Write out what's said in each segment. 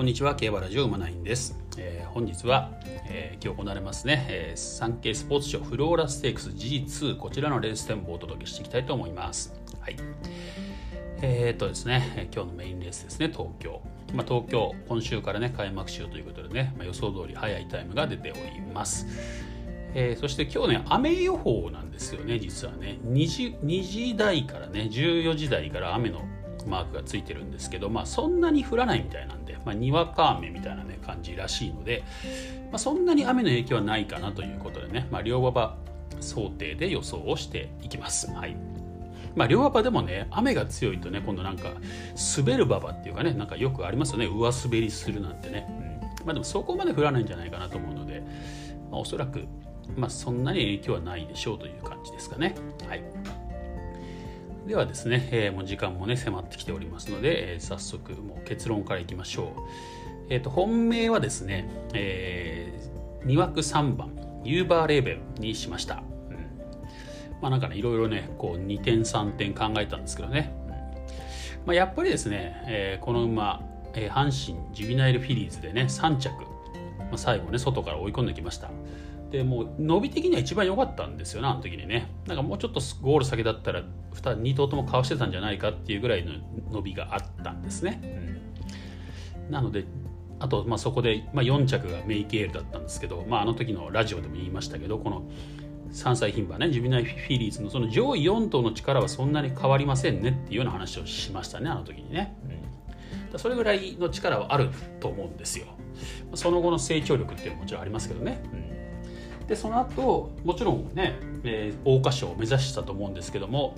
こんにちは。競馬ラジオ馬ナインです、えー、本日は、えー、今日行われますね、えー、産経スポーツ賞フローラステークス G2 こちらのレース展望をお届けしていきたいと思います。はい。えー、っとですね今日のメインレースですね。東京。まあ、東京今週からね開幕週ということでね、まあ、予想通り早いタイムが出ております。えー、そして今日ね雨予報なんですよね実はね。2時 ,2 時台からね14時台から雨のマークがついてるんですけど、まあ、そんなに降らないみたいなんで、まあ、にわか雨みたいな、ね、感じらしいので、まあ、そんなに雨の影響はないかなということでね、まあ、両馬場想定で予想をしていきます。はい。まあ、両馬場でもね雨が強いとね今度なんか滑る馬場っていうかねなんかよくありますよね。上滑りするなんてね、うん。まあ、でもそこまで降らないんじゃないかなと思うので、まあ、おそらく、まあ、そんなに影響はないでしょうという感じですかね。はい。ではですね、えー、もう時間もね迫ってきておりますので、えー、早速もう結論からいきましょう。えっ、ー、と本命はですね、えー、2枠3番ユーバーレーベンにしました。うん、まあなんかねいろいろねこう2点3点考えたんですけどね、うんまあ、やっぱりですね、えー、この馬、えー、阪神ジュビナイルフィリーズでね3着、まあ、最後ね外から追い込んできました。でもう伸び的には一番良かったんですよねあの時にね。なんかもうちょっとゴール先だったら 2, 2頭ともかわしてたんじゃないかっていうぐらいの伸びがあったんですね、うん、なのであと、まあ、そこで、まあ、4着がメイケールだったんですけど、まあ、あの時のラジオでも言いましたけどこの3歳牝馬ねジュビナイフィリーズのその上位4頭の力はそんなに変わりませんねっていうような話をしましたねあの時にね、うん、それぐらいの力はあると思うんですよ。その後の成長力っていうのはもちろんありますけどね、うん。でその後もちろんね、えー、桜花賞を目指したと思うんですけども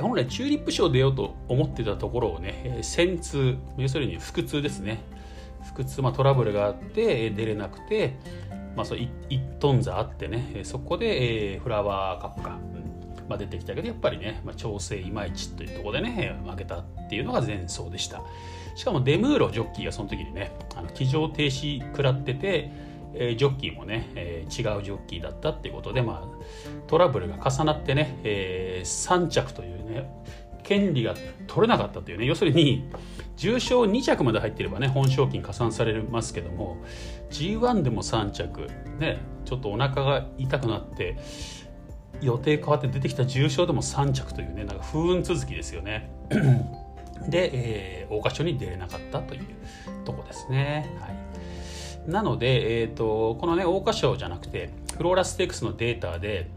本来チューリップ賞出ようと思ってたところをね戦痛要するに腹痛ですね。腹痛、まあ、トラブルがあって出れなくて、まあ、そう1トンザあってねそこで、えー、フラワーカップが、まあ、出てきたけどやっぱりね、まあ、調整いまいちというところでね負けたっていうのが前走でした。しかもデムーロジョッキーがその時にねあの騎乗停止食らっててえー、ジョッキーもね、えー、違うジョッキーだったっていうことで、まあ、トラブルが重なってね、えー、3着というね権利が取れなかったというね要するに重賞2着まで入っていればね本賞金加算されますけども G1 でも3着ねちょっとお腹が痛くなって予定変わって出てきた重賞でも3着というねなんか不運続きですよね。で、えー、桜花賞に出れなかったというとこですね。はい。なので、えーと、このね桜花賞じゃなくてフローラステークスのデータで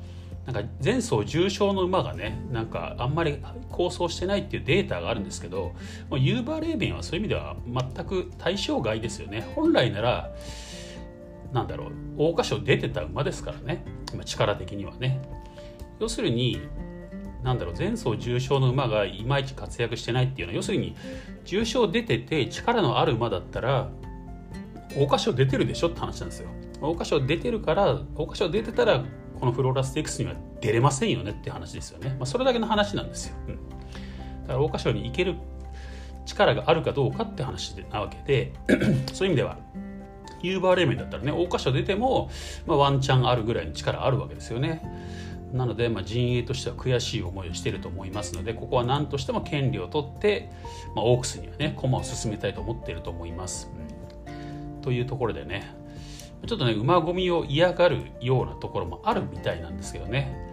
なんか前走重賞の馬がねなんかあんまり構想してないっていうデータがあるんですけどユーバーレーベンはそういう意味では全く対象外ですよね。本来ならなんだろう桜花賞出てた馬ですからね。力的にはね。要するになんだろう前走重賞の馬がいまいち活躍してないっていうのは要するに重賞出てて力のある馬だったら桜花賞出てるでしょって話なんですよ。桜花賞出てるから桜花賞出てたらこのフローラステークスには出れませんよねって話ですよね、まあ、それだけの話なんですよ、うん、だから桜花賞に行ける力があるかどうかって話なわけで そういう意味ではユーバーレーメンだったらね桜花賞出ても、まあ、ワンチャンあるぐらいの力あるわけですよね。なので、まあ、陣営としては悔しい思いをしていると思いますのでここは何としても権利を取って、まあ、オークスにはね駒を進めたいと思っていると思います、というところでねちょっとね馬込みを嫌がるようなところもあるみたいなんですけどね。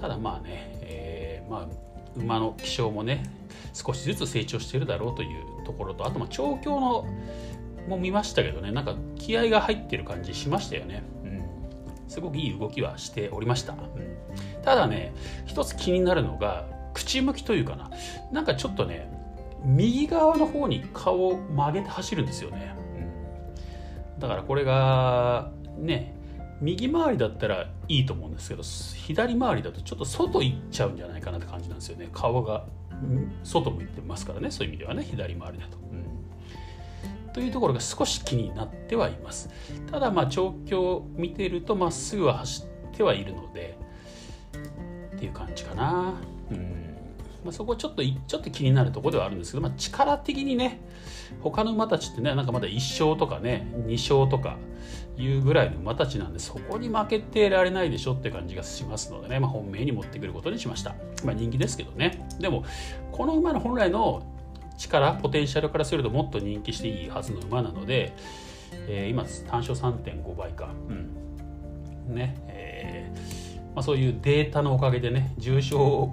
ただまあね、えー、まあ、馬の気性もね少しずつ成長してるだろうというところとあとまあ調教のも見ましたけどねなんか気合が入ってる感じしましたよね、うん、すごくいい動きはしておりました、うん、ただね一つ気になるのが口向きというかな。なんかちょっとね右側の方に顔を曲げて走るんですよねだからこれがね右回りだったらいいと思うんですけど左回りだとちょっと外行っちゃうんじゃないかなって感じなんですよね。顔が外向いてますからねそういう意味ではね左回りだと。うん。というところが少し気になってはいます。ただまあ調教を見てるとまっすぐは走ってはいるのでっていう感じかな。うん。まあ、そこちょっとちょっと気になるところではあるんですけど、まあ、力的にね他の馬たちってねなんかまだ1勝とかね2勝とかいうぐらいの馬たちなんでそこに負けてられないでしょって感じがしますのでね、まあ、本命に持ってくることにしました、まあ、人気ですけどね。でもこの馬の本来の力ポテンシャルからするともっと人気していいはずの馬なので、えー、今単勝3.5倍か、うん。ね。えーまあ、そういうデータのおかげでね重症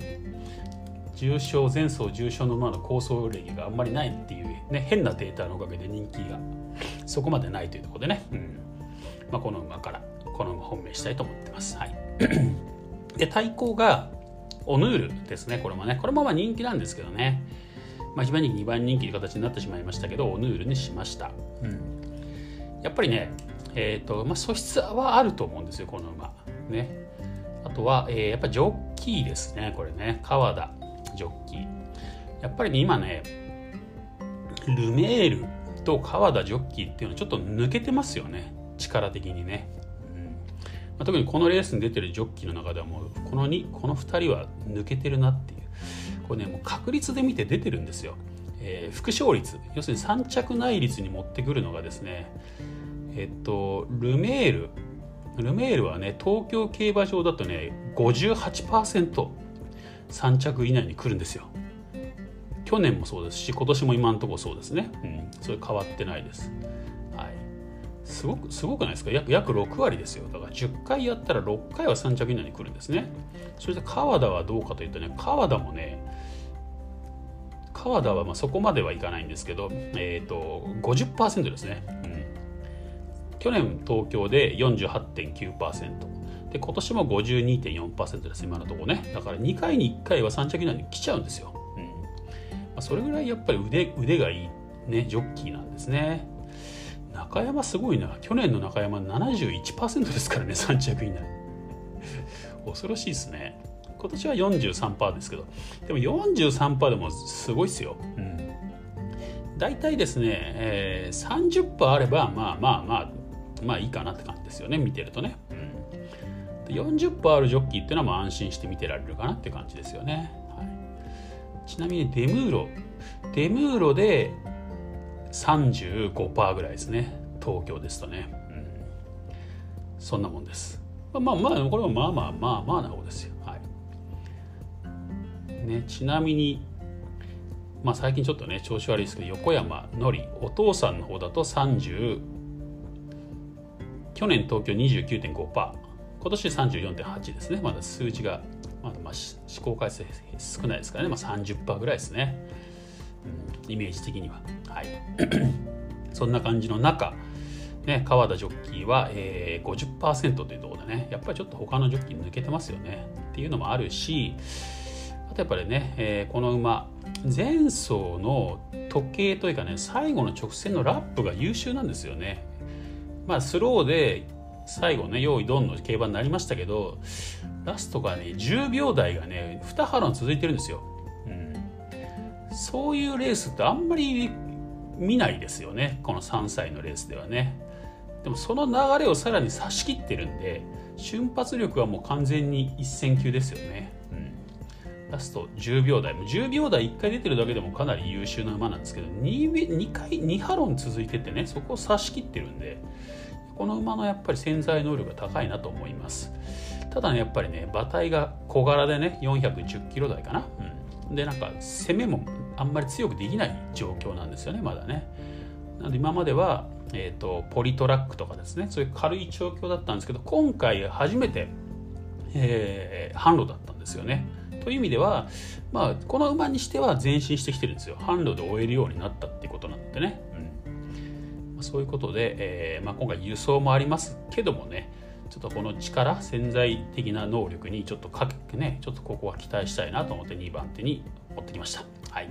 重症前走重症の馬の構想歴があんまりないっていう、ね、変なデータのおかげで人気がそこまでないというところでね、うん。まあ、この馬からこの馬本命したいと思ってます。はい、で対抗がオヌールですねこれもね。これもまあ人気なんですけどね、まあ、1番人気2番人気という形になってしまいましたけどオヌールにしました、うん、やっぱりねえーとまあ、素質はあると思うんですよこの馬。ね。あとは、えー、やっぱジョッキーですねこれね。川田。ジョッキ。ーやっぱりね今ねルメールと川田ジョッキーっていうのはちょっと抜けてますよね。力的にね、うん。まあ、特にこのレースに出てるジョッキーの中ではもうこの 2, この2人は抜けてるなっていう。これねもう確率で見て出てるんですよ、えー、副勝率。要するに3着内率に持ってくるのがですねえっとルメール。ルメールはね東京競馬場だとね58% 3着以内に来るんですよ。去年もそうですし今年も今のところそうですね、うん、それ変わってないです。はい。すごくすごくないですか？約約6割ですよ。だから10回やったら6回は3着以内に来るんですね。それで川田はどうかというとね川田もね川田はまあそこまではいかないんですけど、えーと、50%ですね、うん、去年東京で48.9%で今年も52.4%です今のところね。だから2回に1回は3着以内に来ちゃうんですよ、うん。まあ、それぐらいやっぱり腕腕がいいねジョッキーなんですね。中山すごいな。去年の中山71%ですからね3着以内恐ろしいですね。今年は43%ですけど。でも43%でもすごいっすよ、うん、大体ですね、えー、30%あればまあまあまあまあいいかなって感じですよね見てるとね、うん、40%あるジョッキーっていうのはまあ安心して見てられるかなって感じですよね、はい、ちなみにデムーロ。デムーロで35%ぐらいですね。東京ですとね、うん、そんなもんです。まあまあこれはまあまあまあまあな方ですよ。はい。ねちなみにまあ最近ちょっとね調子悪いですけど横山のりお父さんの方だと30去年東京29.5%今年34.8ですね。まだ数字がまだまあ試行回数少ないですからね、まあ、30%ぐらいですね、うん、イメージ的には。はい。そんな感じの中ね、川田ジョッキーは、えー、50%というところでねやっぱりちょっと他のジョッキー抜けてますよね。っていうのもあるしあとやっぱりね、えー、この馬前走の時計というかね最後の直線のラップが優秀なんですよね。まあスローで最後ね用意ドンの競馬になりましたけどラストがね10秒台がね2波乱続いてるんですよ、うん、そういうレースってあんまり見ないですよね。この3歳のレースではね。でもその流れをさらに差し切ってるんで瞬発力はもう完全に一線級ですよね、うん、ラスト10秒台。も10秒台1回出てるだけでもかなり優秀な馬なんですけど 2, 2回2波論続いててねそこを差し切ってるんでこの馬のやっぱり潜在能力が高いなと思います。ただねやっぱりね馬体が小柄でね410キロ台かな、うん、でなんか攻めもあんまり強くできない状況なんですよねまだね。なので今まではえーと、ポリトラックとかですねそういう軽い調教だったんですけど今回初めて、えー、販路だったんですよね。という意味では、まあ、この馬にしては前進してきてるんですよ。販路で終えるようになったってことなんでね、そういうことで、えーまあ、今回輸送もありますけどもねちょっとこの力潜在的な能力にちょっとかけねちょっとここは期待したいなと思って2番手に持ってきました。はい。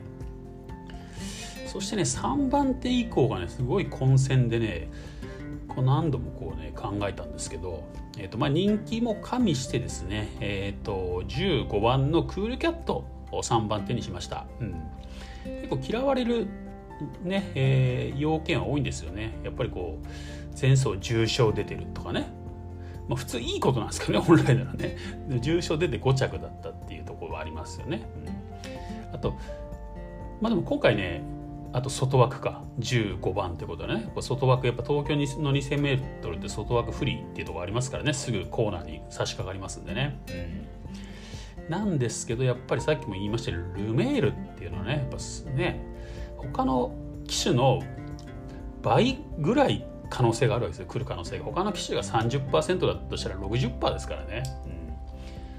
そしてね3番手以降がねすごい混戦でねこう何度もこうね考えたんですけど、えーとまあ、人気も加味してですね、えーと、15番のクールキャットを3番手にしました、うん、結構嫌われるね、えー、要件は多いんですよね。やっぱりこう前走重賞出てるとかね。まあ、普通いいことなんですけどね 本来ならね。重賞出て5着だったっていうところはありますよね、うん、あとまあでも今回ねあと外枠か。15番ってことね。外枠やっぱ東京の 2000m って外枠フリーっていうところありますからね。すぐコーナーに差し掛かりますんでね、うん、なんですけどやっぱりさっきも言いましたけどルメールっていうのはねやっぱね他の機種の倍ぐらい可能性があるわけですよ。来る可能性。が他の機種が30%だとしたら60%ですからね、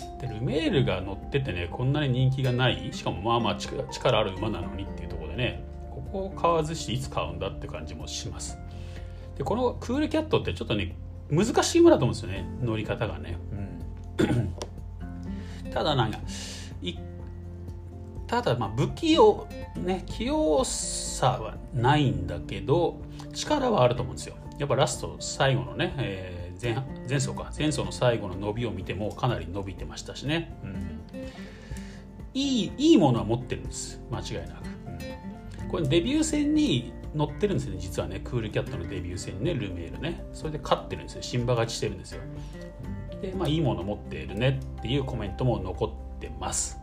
うん、でルメールが乗っててねこんなに人気がない。しかもまあまあ力ある馬なのにっていうところでねここを買わずしていつ買うんだって感じもします。でこのクールキャットってちょっとね難しい馬だと思うんですよね。乗り方がね、うん、ただなんかただまあ不器用ね器用さはないんだけど力はあると思うんですよ。やっぱラスト最後のね、えー、前前走か。前走の最後の伸びを見てもかなり伸びてましたしね、うん、いいいいものは持ってるんです。間違いなく、うん、これデビュー戦に乗ってるんですよね実はね。クールキャットのデビュー戦にねルメールね。それで勝ってるんですよ。新馬勝ちしてるんですよ。でまあいいもの持っているねっていうコメントも残ってます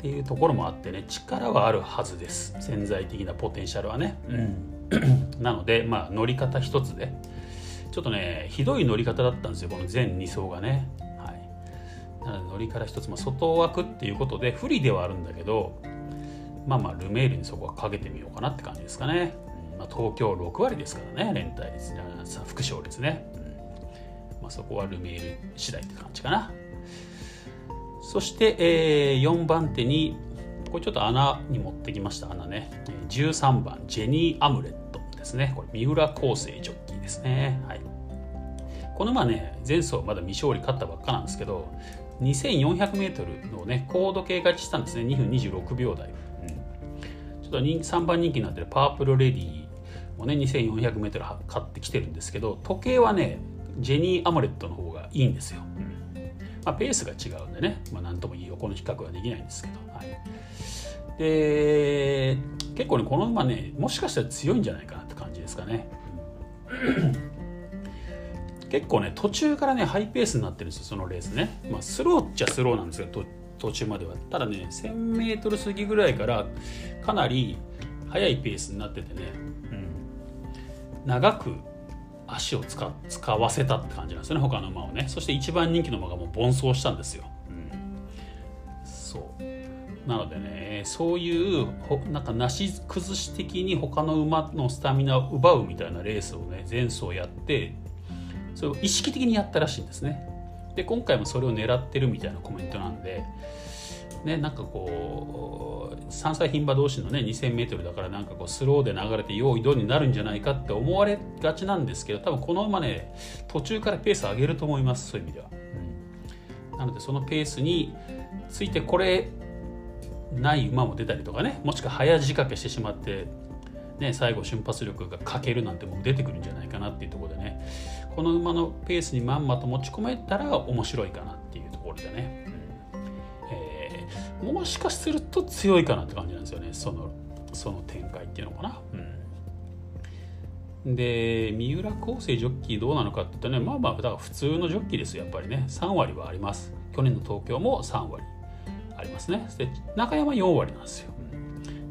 っていうところもあってね力はあるはずです。潜在的なポテンシャルはね、うん、なのでまあ乗り方一つで。ちょっとねひどい乗り方だったんですよこの全2走がね。はい。なので乗り方一つ、まあ、外枠っていうことで不利ではあるんだけどまあまあルメールにそこはかけてみようかなって感じですかね、うん。まあ、東京6割ですからね連帯率。副勝率ね、うん。まあ、そこはルメール次第って感じかな。そして、えー、4番手にこれちょっと穴に持ってきました穴ね。13番ジェニー・アムレットですね。これ三浦康生ジョッキーですね。はい。この馬ね前走まだ未勝利勝ったばっかなんですけど 2400m のね高度計勝ちしたんですね。2分26秒台、うん、ちょっと3番人気になってるパープルレディもね 2400m 買ってきてるんですけど時計はねジェニー・アムレットの方がいいんですよ、うん。まあ、ペースが違うんでね、まあ、何ともいい横の比較はできないんですけど、はい、で結構ねこの馬ねもしかしたら強いんじゃないかなって感じですかね、結構ね途中からねハイペースになってるんですよそのレースね、まあ、スローっちゃスローなんですけど途中までは。ただね 1000m 過ぎぐらいからかなり速いペースになっててね、うん、長く足を使使わせたって感じなんですよね他の馬をね。そして一番人気の馬がもう奔走したんですよ、うん、そう。なのでねそういうなんかなし崩し的に他の馬のスタミナを奪うみたいなレースをね前走やってそれを意識的にやったらしいんですね。で今回もそれを狙ってるみたいなコメントなんでねなんかこう3歳牝馬同士のね 2000m だからなんかこうスローで流れて用意どうになるんじゃないかって思われがちなんですけど多分この馬ね途中からペース上げると思いますそういう意味では、うん、なのでそのペースについてこれない馬も出たりとかねもしくは早仕掛けしてしまってね、最後瞬発力が欠けるなんてもう出てくるんじゃないかなっていうところでねこの馬のペースにまんまと持ち込めたら面白いかなっていうところでね、もしかすると強いかなって感じなんですよね。そのその展開っていうのかな。うん、で三浦康生ジョッキーどうなのかって言ったらねまあまあだから普通のジョッキーですよやっぱりね。3割はあります。去年の東京も3割ありますね。で中山4割なんですよ。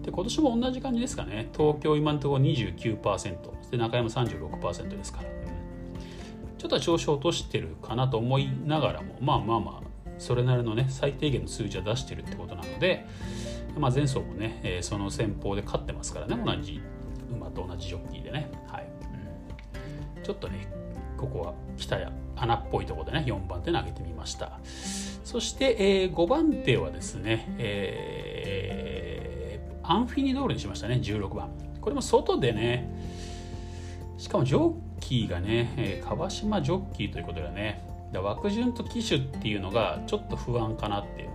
で今年も同じ感じですかね。東京今のところ29%で中山36%ですから、うん、ちょっと調子を落としてるかなと思いながらもまあまあまあそれなりのね最低限の数字は出してるってことなので、まあ、前走もね、えー、その戦法で勝ってますからね同じ馬と同じジョッキーでね、はい。うん、ちょっとねここは北や穴っぽいところでね4番手投げてみました。そして、えー、5番手はですね、えー、アンフィニドールにしましたね16番。これも外でねしかもジョッキーがね、えー、川島ジョッキーということでねだ枠順と機種っていうのがちょっと不安かなって、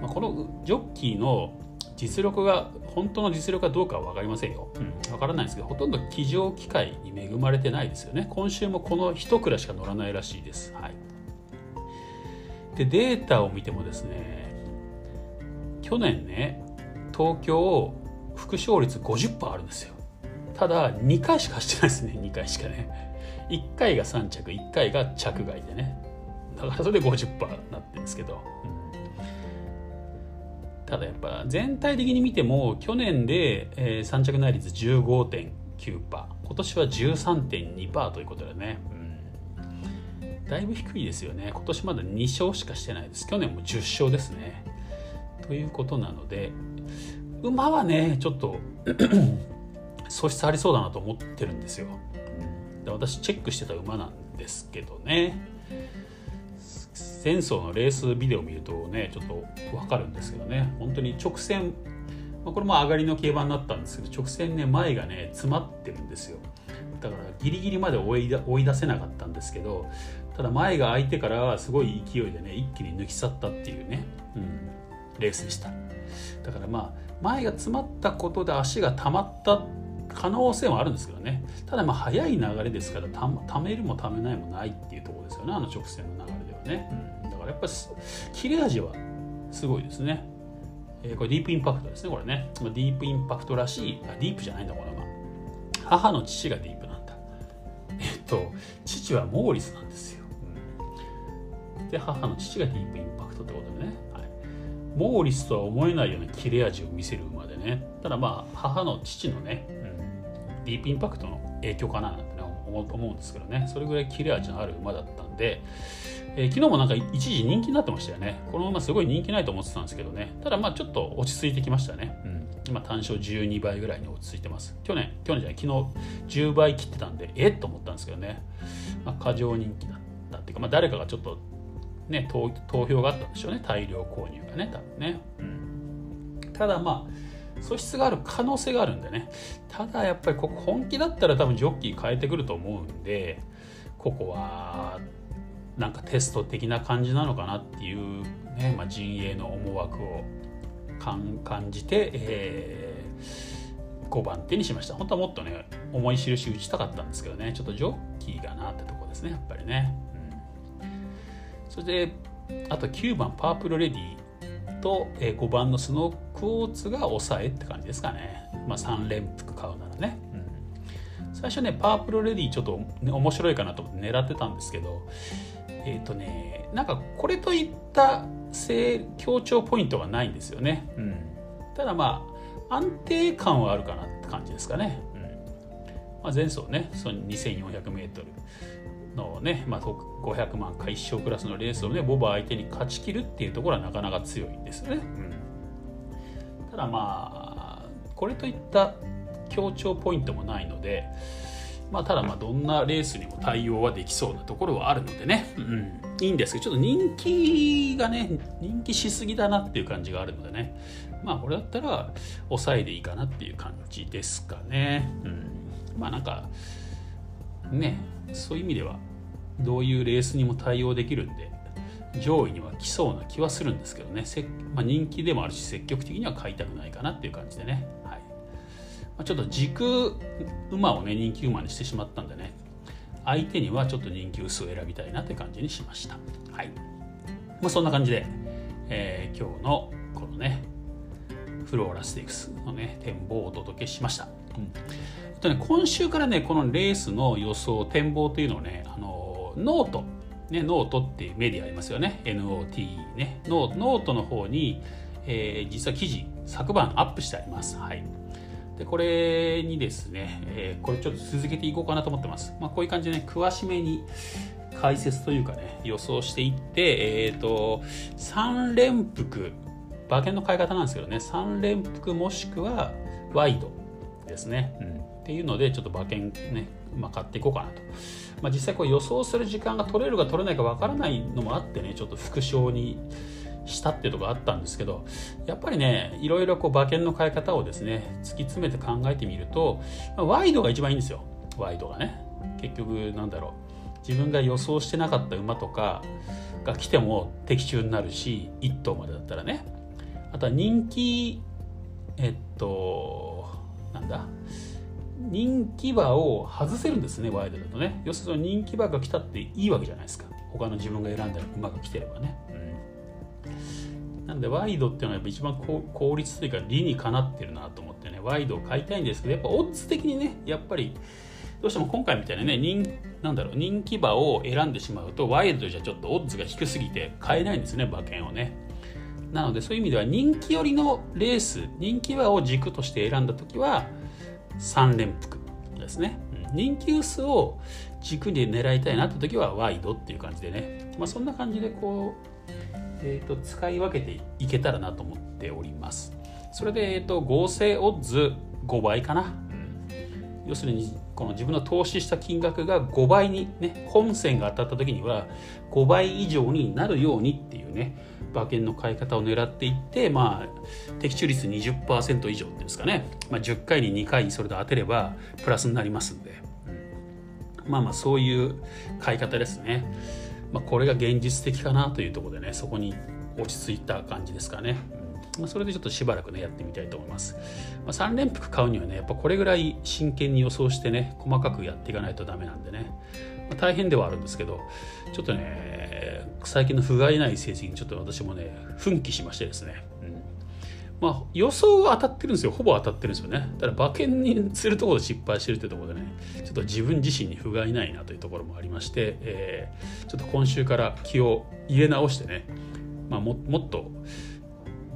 まあ、このジョッキーの実力が本当の実力かどうかは分かりませんよ、うん、分からないですけどほとんど騎乗機会に恵まれてないですよね。今週もこの1クラしか乗らないらしいです、はい、でデータを見てもですね去年ね東京副勝率50%あるんですよ。ただ2回しか走ってないですね。2回しかね。1回が3着1回が着外でね。だからそれで50%になってるんですけど、ただやっぱ全体的に見ても去年で、えー、3着内率15.9%今年は13.2%ということでね、うん、だいぶ低いですよね。今年まだ2勝しかしてないです。去年も10勝ですね。ということなので馬はねちょっと 素質ありそうだなと思ってるんですよ。で私チェックしてた馬なんですけどね。前走のレースビデオを見るとねちょっと分かるんですけどね。本当に直線これも上がりの競馬になったんですけど直線ね前がね詰まってるんですよ。だからギリギリまで追い追い出せなかったんですけどただ前が空いてからすごい勢いでね一気に抜き去ったっていうね、うん、レースでした。だからまあ前が詰まったことで足が溜まったっ可能性もあるんですけどね。ただまあ速い流れですからためるもためないもないっていうところですよね。あの直線の流れではね、うん、だからやっぱり切れ味はすごいですね、えー、これディープインパクトですねこれね。ディープインパクトらしいあディープじゃないんだこれは母の父がディープなんだ。えっと父はモーリスなんですよ、うん、で母の父がディープインパクトってことでね、はい、モーリスとは思えないような切れ味を見せる馬でね。ただまあ母の父のねディープインパクトの影響かななんて、ね、思うんですけどね。それぐらい切れ味のある馬だったんで、えー、昨日もなんか一時人気になってましたよね。この馬すごい人気ないと思ってたんですけどね。ただまあちょっと落ち着いてきましたね、うん、今単勝12倍ぐらいに落ち着いてます。去年去年じゃない昨日10倍切ってたんでえっ？と思ったんですけどね、まあ、過剰人気だったっていうか、まあ、誰かがちょっとね投票があったんでしょうね。大量購入がね多分ね、うん、ただまあ素質がある可能性があるんでね。ただやっぱりここ本気だったら多分ジョッキー変えてくると思うんでここはなんかテスト的な感じなのかなっていう、ねまあ、陣営の思惑を感じて、えー、5番手にしました。本当はもっとね思い印打ちたかったんですけどね。ちょっとジョッキーがなってとこですねやっぱりね、うん、それであと9番パープルレディと、えー、5番のスノークォーツが抑えって感じですかね。まあ、3連複買うならね。うん、最初ね、パープルレディちょっと、ね、面白いかなと思って狙ってたんですけど、えっ、ー、とね、なんかこれといった強調ポイントがないんですよね。うん、ただまあ、安定感はあるかなって感じですかね。うんまあ、前走ね、その 2400m のね、まあ、500万か一生クラスのレースをねボバ相手に勝ちきるっていうところはなかなか強いんですよね。うん、ただまあこれといった強調ポイントもないので、まあ、ただまあどんなレースにも対応はできそうなところはあるのでね、うん、いいんですけどちょっと人気がね人気しすぎだなっていう感じがあるのでね。まあこれだったら抑えでいいかなっていう感じですかね。うん、まあなんかねそういう意味ではどういうレースにも対応できるんで上位には来そうな気はするんですけどね、まあ、人気でもあるし積極的には買いたくないかなっていう感じでね、はい。まあ、ちょっと軸馬をね人気馬にしてしまったんでね。相手にはちょっと人気薄を選びたいなって感じにしました。はい。まあそんな感じで、えー、今日のこのねフローラステークスのね展望をお届けしました、うん。とね、今週からねこのレースの予想展望というのをねあのノートね、ノートっていうメディアありますよね。 note ね。ノノートの方に、えー、実は記事昨晩アップしてあります。はい。でこれにですね、えー、これちょっと続けていこうかなと思ってます、まあ、こういう感じでね詳しめに解説というかね予想していってえっ、ー、と3連複馬券の買い方なんですけどね。3連複もしくはワイド。ですね、うん。っていうのでちょっと馬券ね、まあ、買っていこうかなと、まあ、実際こう予想する時間が取れるか取れないかわからないのもあってねちょっと副賞にしたっていうところあったんですけどやっぱりねいろいろこう馬券の買い方をですね突き詰めて考えてみると、まあ、ワイドが一番いいんですよ。ワイドがね。結局なんだろう。自分が予想してなかった馬とかが来ても的中になるし1頭までだったらね。あとは人気えっとなんだ。人気馬を外せるんですねワイドだとね。要するに人気馬が来たっていいわけじゃないですか。他の自分が選んだ馬が来てればね、うん、なんでワイドっていうのはやっぱ一番効率というか理にかなってるなと思ってね。ワイドを買いたいんですけどやっぱオッズ的にねやっぱりどうしても今回みたいなね人なんだろう人気馬を選んでしまうとワイドじゃちょっとオッズが低すぎて買えないんですね馬券をね。なのでそういう意味では人気寄りのレース人気馬を軸として選んだ時は3連複ですね。人気薄を軸に狙いたいなって時はワイドっていう感じでね、まあ、そんな感じでこう、えーと、使い分けていけたらなと思っております。それで、えーと、合成オッズ5倍かな、要するにこの自分の投資した金額が5倍にね本線が当たった時には5倍以上になるようにっていうね馬券の買い方を狙っていってまあ的中率20%以上っていうんですかね、まあ、10回に2回にそれで当てればプラスになりますんで、うん、まあまあそういう買い方ですね、まあ、これが現実的かなというところでねそこに落ち着いた感じですかね。まあ、それでちょっとしばらくねやってみたいと思います、まあ、3連複買うにはねやっぱこれぐらい真剣に予想してね細かくやっていかないとダメなんでね、まあ、大変ではあるんですけどちょっとね最近の不甲斐ない成績にちょっと私もね奮起しましてですね、うん。まあ、予想は当たってるんですよ。ほぼ当たってるんですよね。ただ馬券にするところで失敗してるってところでねちょっと自分自身に不甲斐ないなというところもありまして、えー、ちょっと今週から気を入れ直してね、まあ、もっと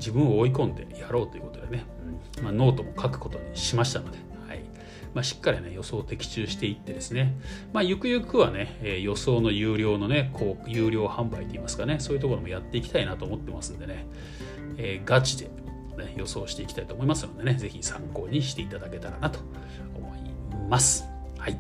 自分を追い込んでやろうということでね、まあ、ノートも書くことにしましたので、はい。まあ、しっかりね予想を的中していってですね、まあ、ゆくゆくはね、えー、予想の有料のねこう有料販売といいますかね。そういうところもやっていきたいなと思ってますんでね、えー、ガチで、ね、予想していきたいと思いますのでね是非参考にしていただけたらなと思います。はい。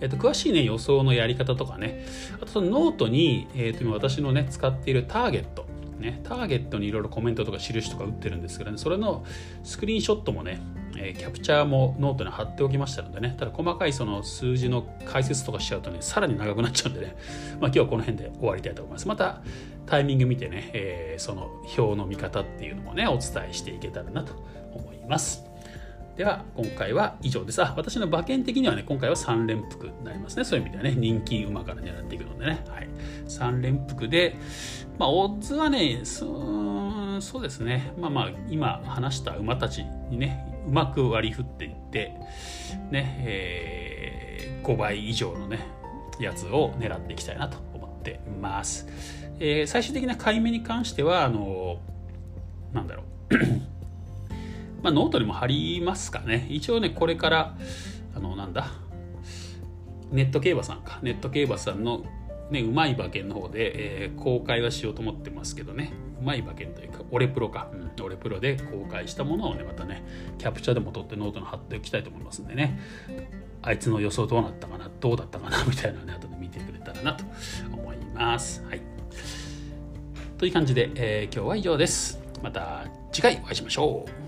えっと、詳しいね予想のやり方とかね。あとノートに、えー、と今私のね使っているターゲットね、ターゲットにいろいろコメントとか印とか打ってるんですけどね、それのスクリーンショットもね、え、キャプチャーもノートに貼っておきましたのでね、ただ細かいその数字の解説とかしちゃうとね、さらに長くなっちゃうんでね、まあ、今日はこの辺で終わりたいと思います。またタイミング見てね、えー、その表の見方っていうのもね、お伝えしていけたらなと思います。では今回は以上です。あ私の馬券的にはね今回は3連複になりますね。そういう意味ではね人気馬から狙っていくのでね、はい、3連複でまあオッズはねそそうですねまあまあ今話した馬たちにねうまく割り振っていってね、えー、5倍以上のねやつを狙っていきたいなと思っています。えー、最終的な買い目に関してはあのなんだろうまあ、ノートにも貼りますかね。一応ね、これから、あの、なんだ、ネット競馬さんか、ネット競馬さんの、ね、うまい馬券の方で、えー、公開はしようと思ってますけどね、うまい馬券というか、オレプロか、うん、オレプロで公開したものをね、またね、キャプチャーでも取ってノートに貼っておきたいと思いますんでね、あいつの予想どうなったかな、どうだったかな、みたいなね、後で見てくれたらなと思います。はい。という感じで、えー、今日は以上です。また次回お会いしましょう。